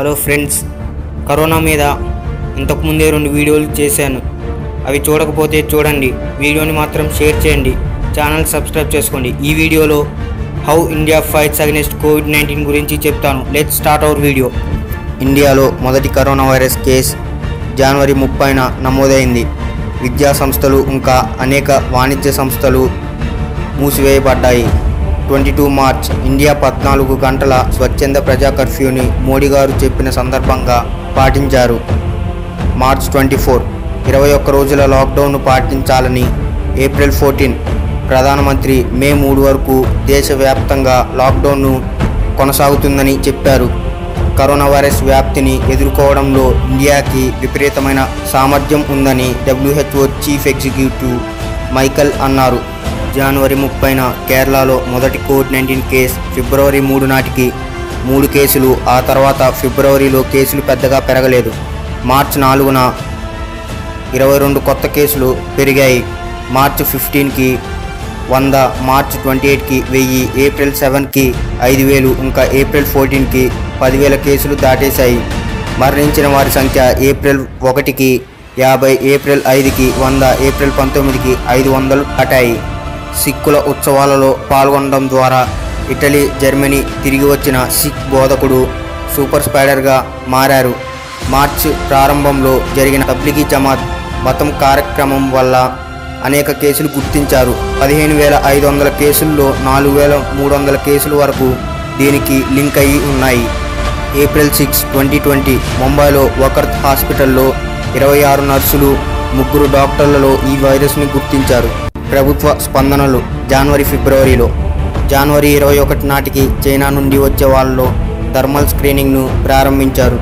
Hello friends corona మీద ఇంతకుముందే రెండు వీడియోలు చేశాను. అవి చూడకపోతే చూడండి. వీడియోని మాత్రం షేర్ చేయండి. ఛానల్ సబ్స్క్రైబ్ చేసుకోండి. ఈ వీడియోలో how India fights against Covid nineteen గురించి చెప్తాను. Let start our video. ఇండియాలో మొదటి కరోనా వైరస్ కేస్ జనవరి ముప్పైన నమోదైంది. విద్యా సంస్థలు ఇంకా అనేక వాణిజ్య సంస్థలు మూసివేయబడ్డాయి. ట్వంటీ టూ మార్చ్ ఇండియా పద్నాలుగు గంటల స్వచ్ఛంద ప్రజా కర్ఫ్యూని మోడీ గారు చెప్పిన సందర్భంగా పాటించారు. మార్చ్ ట్వంటీ ఫోర్ ఇరవై ఒక్క రోజుల లాక్డౌన్ను పాటించాలని ఏప్రిల్ ఫోర్టీన్ ప్రధానమంత్రి మే మూడు వరకు దేశవ్యాప్తంగా లాక్డౌన్ను కొనసాగుతుందని చెప్పారు. కరోనా వైరస్ వ్యాప్తిని ఎదుర్కోవడంలో ఇండియాకి విపరీతమైన సామర్థ్యం ఉందని డబ్ల్యూహెచ్ఓ చీఫ్ ఎగ్జిక్యూటివ్ మైకల్ అన్నారు. జనవరి ముప్పైన కేరళలో మొదటి కోవిడ్ నైన్టీన్ కేసు ఫిబ్రవరి మూడు నాటికి మూడు కేసులు ఆ తర్వాత ఫిబ్రవరిలో కేసులు పెద్దగా పెరగలేదు. మార్చి నాలుగున ఇరవై రెండు కొత్త కేసులు పెరిగాయి. మార్చి ఫిఫ్టీన్కి వంద మార్చ్ ట్వంటీ ఎయిట్కి వెయ్యి ఏప్రిల్ సెవెన్కి ఐదు వేలు ఇంకా ఏప్రిల్ ఫోర్టీన్కి పదివేల కేసులు దాటేశాయి. మరణించిన వారి సంఖ్య ఏప్రిల్ ఒకటికి యాభై ఏప్రిల్ ఐదుకి వంద ఏప్రిల్ పంతొమ్మిదికి ఐదు వందలు దాటాయి. సిక్కుల ఉత్సవాలలో పాల్గొనడం ద్వారా ఇటలీ జర్మనీ తిరిగి వచ్చిన సిక్ బోధకుడు సూపర్ స్పైడర్గా మారారు. మార్చ్ ప్రారంభంలో జరిగిన తబ్లిగీ జమాత్ మతం కార్యక్రమం వల్ల అనేక కేసులు గుర్తించారు. పదిహేను వేల ఐదు వందల కేసుల్లో నాలుగు వేల మూడు వందల కేసుల వరకు దీనికి లింక్ అయి ఉన్నాయి. ఏప్రిల్ సిక్స్ ట్వంటీ ట్వంటీ ముంబైలో వకర్త్ హాస్పిటల్లో ఇరవై ఆరు నర్సులు ముగ్గురు డాక్టర్లలో ఈ వైరస్ని గుర్తించారు. ప్రభుత్వ స్పందనలు జనవరి ఫిబ్రవరిలో. జనవరి ఇరవై ఒకటి నాటికి చైనా నుండి వచ్చే వాళ్ళలో థర్మల్ స్క్రీనింగ్ను ప్రారంభించారు.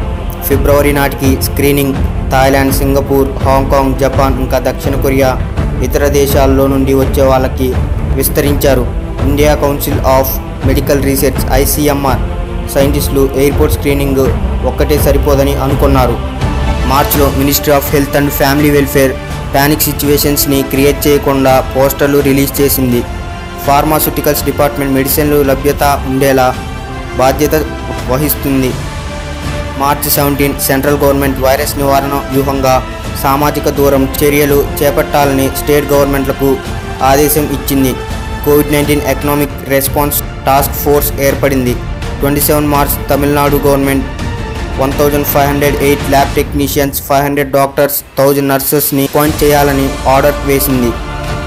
ఫిబ్రవరి నాటికి screening Thailand Singapore Hong Kong Japan ఇంకా దక్షిణ కొరియా ఇతర దేశాల్లో నుండి వచ్చే వాళ్ళకి విస్తరించారు. India Council of Medical Research ICMR సైంటిస్టులు ఎయిర్పోర్ట్ స్క్రీనింగ్ ఒక్కటే సరిపోదని అనుకున్నారు. మార్చిలో ministry of health and family welfare panic సిచ్యువేషన్స్ని create చేయకుండా పోస్టర్లు రిలీజ్ చేసింది. ఫార్మాస్యూటికల్స్ డిపార్ట్మెంట్ మెడిసిన్లు లభ్యత ఉండేలా బాధ్యత వహిస్తుంది. మార్చి సెవెంటీన్ సెంట్రల్ గవర్నమెంట్ వైరస్ నివారణ వ్యూహంగా సామాజిక దూరం చర్యలు చేపట్టాలని స్టేట్ గవర్నమెంట్లకు ఆదేశం ఇచ్చింది. Covid nineteen economic response task force ఏర్పడింది. Twenty seven March Tamil Nadu government one thousand five hundred eight lab technicians five hundred doctors thousand నర్సెస్ని appoint చేయాలని ఆర్డర్ వేసింది.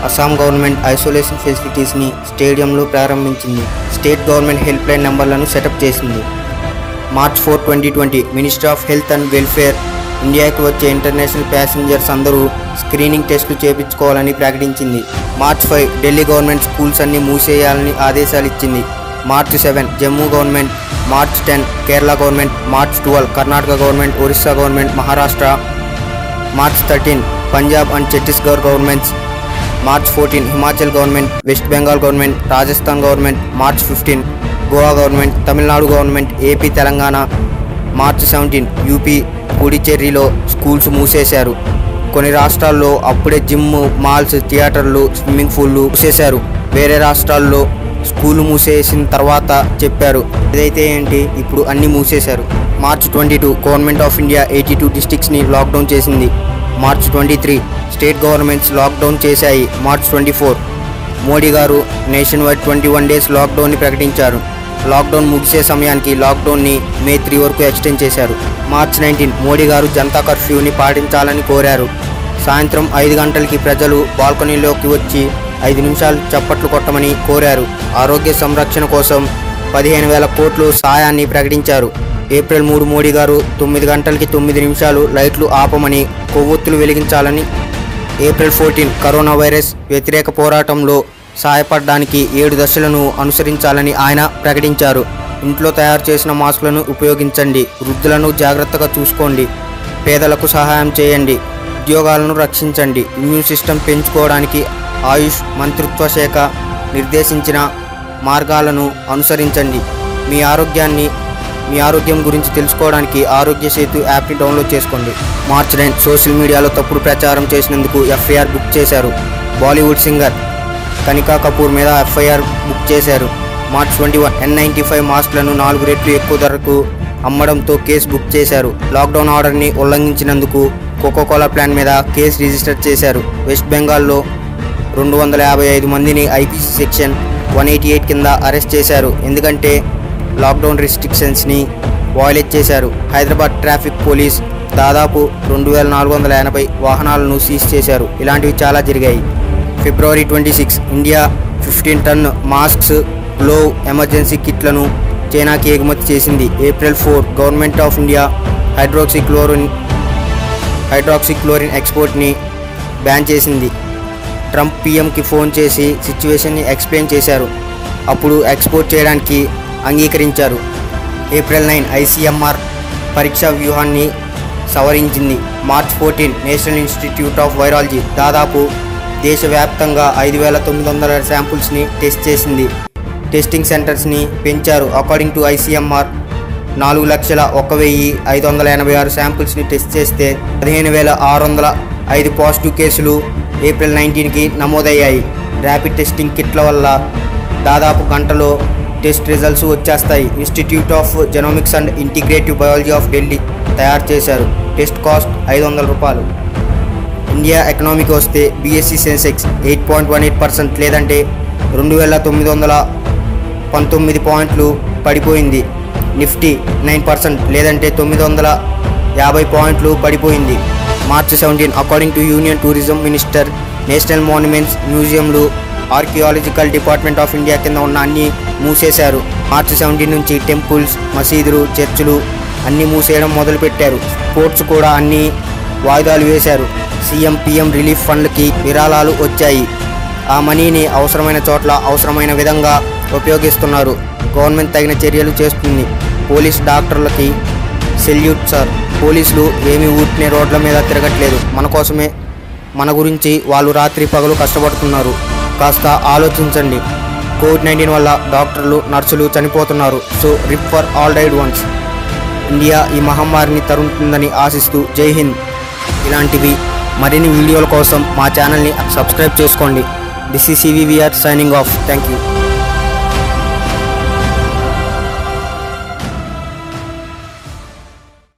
అస్సాం గవర్నమెంట్ ఐసోలేషన్ ఫెసిలిటీస్ని స్టేడియంలో ప్రారంభించింది. స్టేట్ గవర్నమెంట్ హెల్ప్ లైన్ నెంబర్లను setup చేసింది. March four twenty twenty minister of health and welfare ఇండియాకి వచ్చే international passengers అందరూ స్క్రీనింగ్ టెస్టులు చేపించుకోవాలని ప్రకటించింది. March five Delhi government schools అన్ని మూసేయాలని ఆదేశాలు ఇచ్చింది. March seven Jammu government March ten Kerala government March twelve Karnataka government Orissa government Maharashtra March thirteen Punjab and Chhattisgarh governments March fourteen Himachal government West Bengal government Rajasthan government March fifteen Goa government Tamil Nadu government AP Telangana March seventeen UP పుడిచేరిలో schools మూసేశారు. కొన్ని రాష్ట్రాల్లో అప్పుడే gym malls థియేటర్లు swimming పూల్లు మూసేశారు. వేరే రాష్ట్రాల్లో school మూసేసిన తర్వాత చెప్పారు. ఇదైతే ఏంటి? ఇప్పుడు అన్నీ మూసేశారు. March twenty two government of India eighty two డిస్టిక్స్ని lockdown చేసింది. March twenty three state governments lockdown చేశాయి. మార్చ్ ట్వంటీ ఫోర్ మోడీ గారు nation wide twenty one days లాక్డౌన్ని ప్రకటించారు. లాక్డౌన్ ముగిసే సమయానికి లాక్డౌన్ని మే త్రీ వరకు ఎక్స్టెండ్ చేశారు. మార్చ్ నైన్టీన్ మోడీ గారు జనతా కర్ఫ్యూని పాటించాలని కోరారు. సాయంత్రం ఐదు గంటలకి ప్రజలు బాల్కనీలోకి వచ్చి ఐదు నిమిషాలు చప్పట్లు కొట్టమని కోరారు. ఆరోగ్య సంరక్షణ కోసం పదిహేను వేల కోట్లు సాయాన్ని ప్రకటించారు. ఏప్రిల్ మూడు మోడీ గారు తొమ్మిది గంటలకి తొమ్మిది నిమిషాలు లైట్లు ఆపమని కొవ్వొత్తులు వెలిగించాలని ఏప్రిల్ ఫోర్టీన్ కరోనా వైరస్ వ్యతిరేక పోరాటంలో సహాయపడడానికి ఏడు దశలను అనుసరించాలని ఆయన ప్రకటించారు. ఇంట్లో తయారు చేసిన మాస్కులను ఉపయోగించండి. వృద్ధులను జాగ్రత్తగా చూసుకోండి. పేదలకు సహాయం చేయండి. ఉద్యోగాలను రక్షించండి. ఇమ్యూన్ సిస్టమ్ పెంచుకోవడానికి ఆయుష్ మంత్రిత్వ శాఖ నిర్దేశించిన మార్గాలను అనుసరించండి. మీ ఆరోగ్యాన్ని మీ ఆరోగ్యం గురించి తెలుసుకోవడానికి ఆరోగ్య సేతు యాప్ని డౌన్లోడ్ చేసుకోండి. మార్చ్ నైన్ సోషల్ మీడియాలో తప్పుడు ప్రచారం చేసినందుకు ఎఫ్ఐఆర్ బుక్ చేశారు. బాలీవుడ్ సింగర్ కనికా కపూర్ మీద ఎఫ్ఐఆర్ బుక్ చేశారు. March twenty one N ninety five మాస్క్లను నాలుగు రెట్లు ఎక్కువ ధరకు అమ్మడంతో కేసు బుక్ చేశారు. లాక్డౌన్ ఆర్డర్ని ఉల్లంఘించినందుకు కోకోకోలా ప్లాన్ మీద కేసు రిజిస్టర్ చేశారు. వెస్ట్ బెంగాల్లో రెండు వందల యాభై ఐదు మందిని IPC section one eighty eight కింద అరెస్ట్ చేశారు. ఎందుకంటే లాక్డౌన్ రిస్ట్రిక్షన్స్ని వాయిలేట్ చేశారు. హైదరాబాద్ ట్రాఫిక్ పోలీస్ దాదాపు రెండు వేల నాలుగు వందల ఎనభై వాహనాలను సీజ్ చేశారు. ఇలాంటివి చాలా జరిగాయి. ఫిబ్రవరి twenty six India fifteen ton masks glove emergency కిట్లను చైనాకి ఎగుమతి చేసింది. April four government of India hydroxychloroquine hydroxychloroquine ఎక్స్పోర్ట్ని ban చేసింది. ట్రంప్ పీఎంకి ఫోన్ చేసి సిచ్యువేషన్ని ఎక్స్ప్లెయిన్ చేశారు. అప్పుడు ఎక్స్పోర్ట్ చేయడానికి అంగీకరించారు. ఏప్రిల్ నైన్ ఐసీఎంఆర్ పరీక్షా వ్యూహాన్ని సవరించింది. March fourteen National Institute of Virology దాదాపు దేశవ్యాప్తంగా ఐదు వేల తొమ్మిది వందల శాంపుల్స్ని టెస్ట్ చేసింది. టెస్టింగ్ సెంటర్స్ని పెంచారు. అకార్డింగ్ టు ఐసీఎంఆర్ నాలుగు లక్షల ఒక వెయ్యి ఐదు వందల ఎనభై ఆరు శాంపుల్స్ని టెస్ట్ చేస్తే పదిహేను వేల ఆరు వందల ఐదు పాజిటివ్ కేసులు ఏప్రిల్ నైన్టీన్కి నమోదయ్యాయి. ర్యాపిడ్ టెస్టింగ్ కిట్ల వల్ల దాదాపు గంటలో టెస్ట్ రిజల్ట్స్ వచ్చేస్తాయి. Institute of Genomics and Integrative Biology of Delhi తయారు చేశారు. టెస్ట్ కాస్ట్ ఐదు వందల రూపాయలు. ఇండియా ఎకనామీకి వస్తే BSE Sensex eight point one eight percent లేదంటే రెండు వేల తొమ్మిది వందల పంతొమ్మిది పాయింట్లు పడిపోయింది. నిఫ్టీ నైన్ పర్సెంట్ లేదంటే తొమ్మిది వందల యాభై పాయింట్లు పడిపోయింది. March seventeen according to union tourism minister national monuments మ్యూజియంలు archaeological department of India కింద ఉన్న అన్ని మూసేశారు. మార్చి సెవెంటీన్ నుంచి టెంపుల్స్ మసీదులు చర్చిలు అన్నీ మూసేయడం మొదలుపెట్టారు. స్పోర్ట్స్ కూడా అన్ని వాయిదాలు వేశారు. సీఎం పీఎం రిలీఫ్ ఫండ్లకి విరాళాలు వచ్చాయి. ఆ మనీని అవసరమైన చోట్ల అవసరమైన విధంగా ఉపయోగిస్తున్నారు. గవర్నమెంట్ తగిన చర్యలు చేస్తుంది. పోలీస్ డాక్టర్లకి సెల్యూట్ సార్. పోలీసులు ఏమీ ఊరినే రోడ్ల మీద తిరగట్లేదు. మన కోసమే మన గురించి వాళ్ళు రాత్రి పగలు కష్టపడుతున్నారు. కాస్త ఆలోచించండి. కోవిడ్ నైన్టీన్ వల్ల డాక్టర్లు నర్సులు చనిపోతున్నారు. So RIP for all died ones. India ఈ మహమ్మారిని తరుముతుందని ఆశిస్తూ జై హింద్. ఇలాంటివి మరిన్ని వీడియోల కోసం మా ఛానల్ని సబ్స్క్రైబ్ చేసుకోండి. దిస్ ఈ CVVR signing off thank you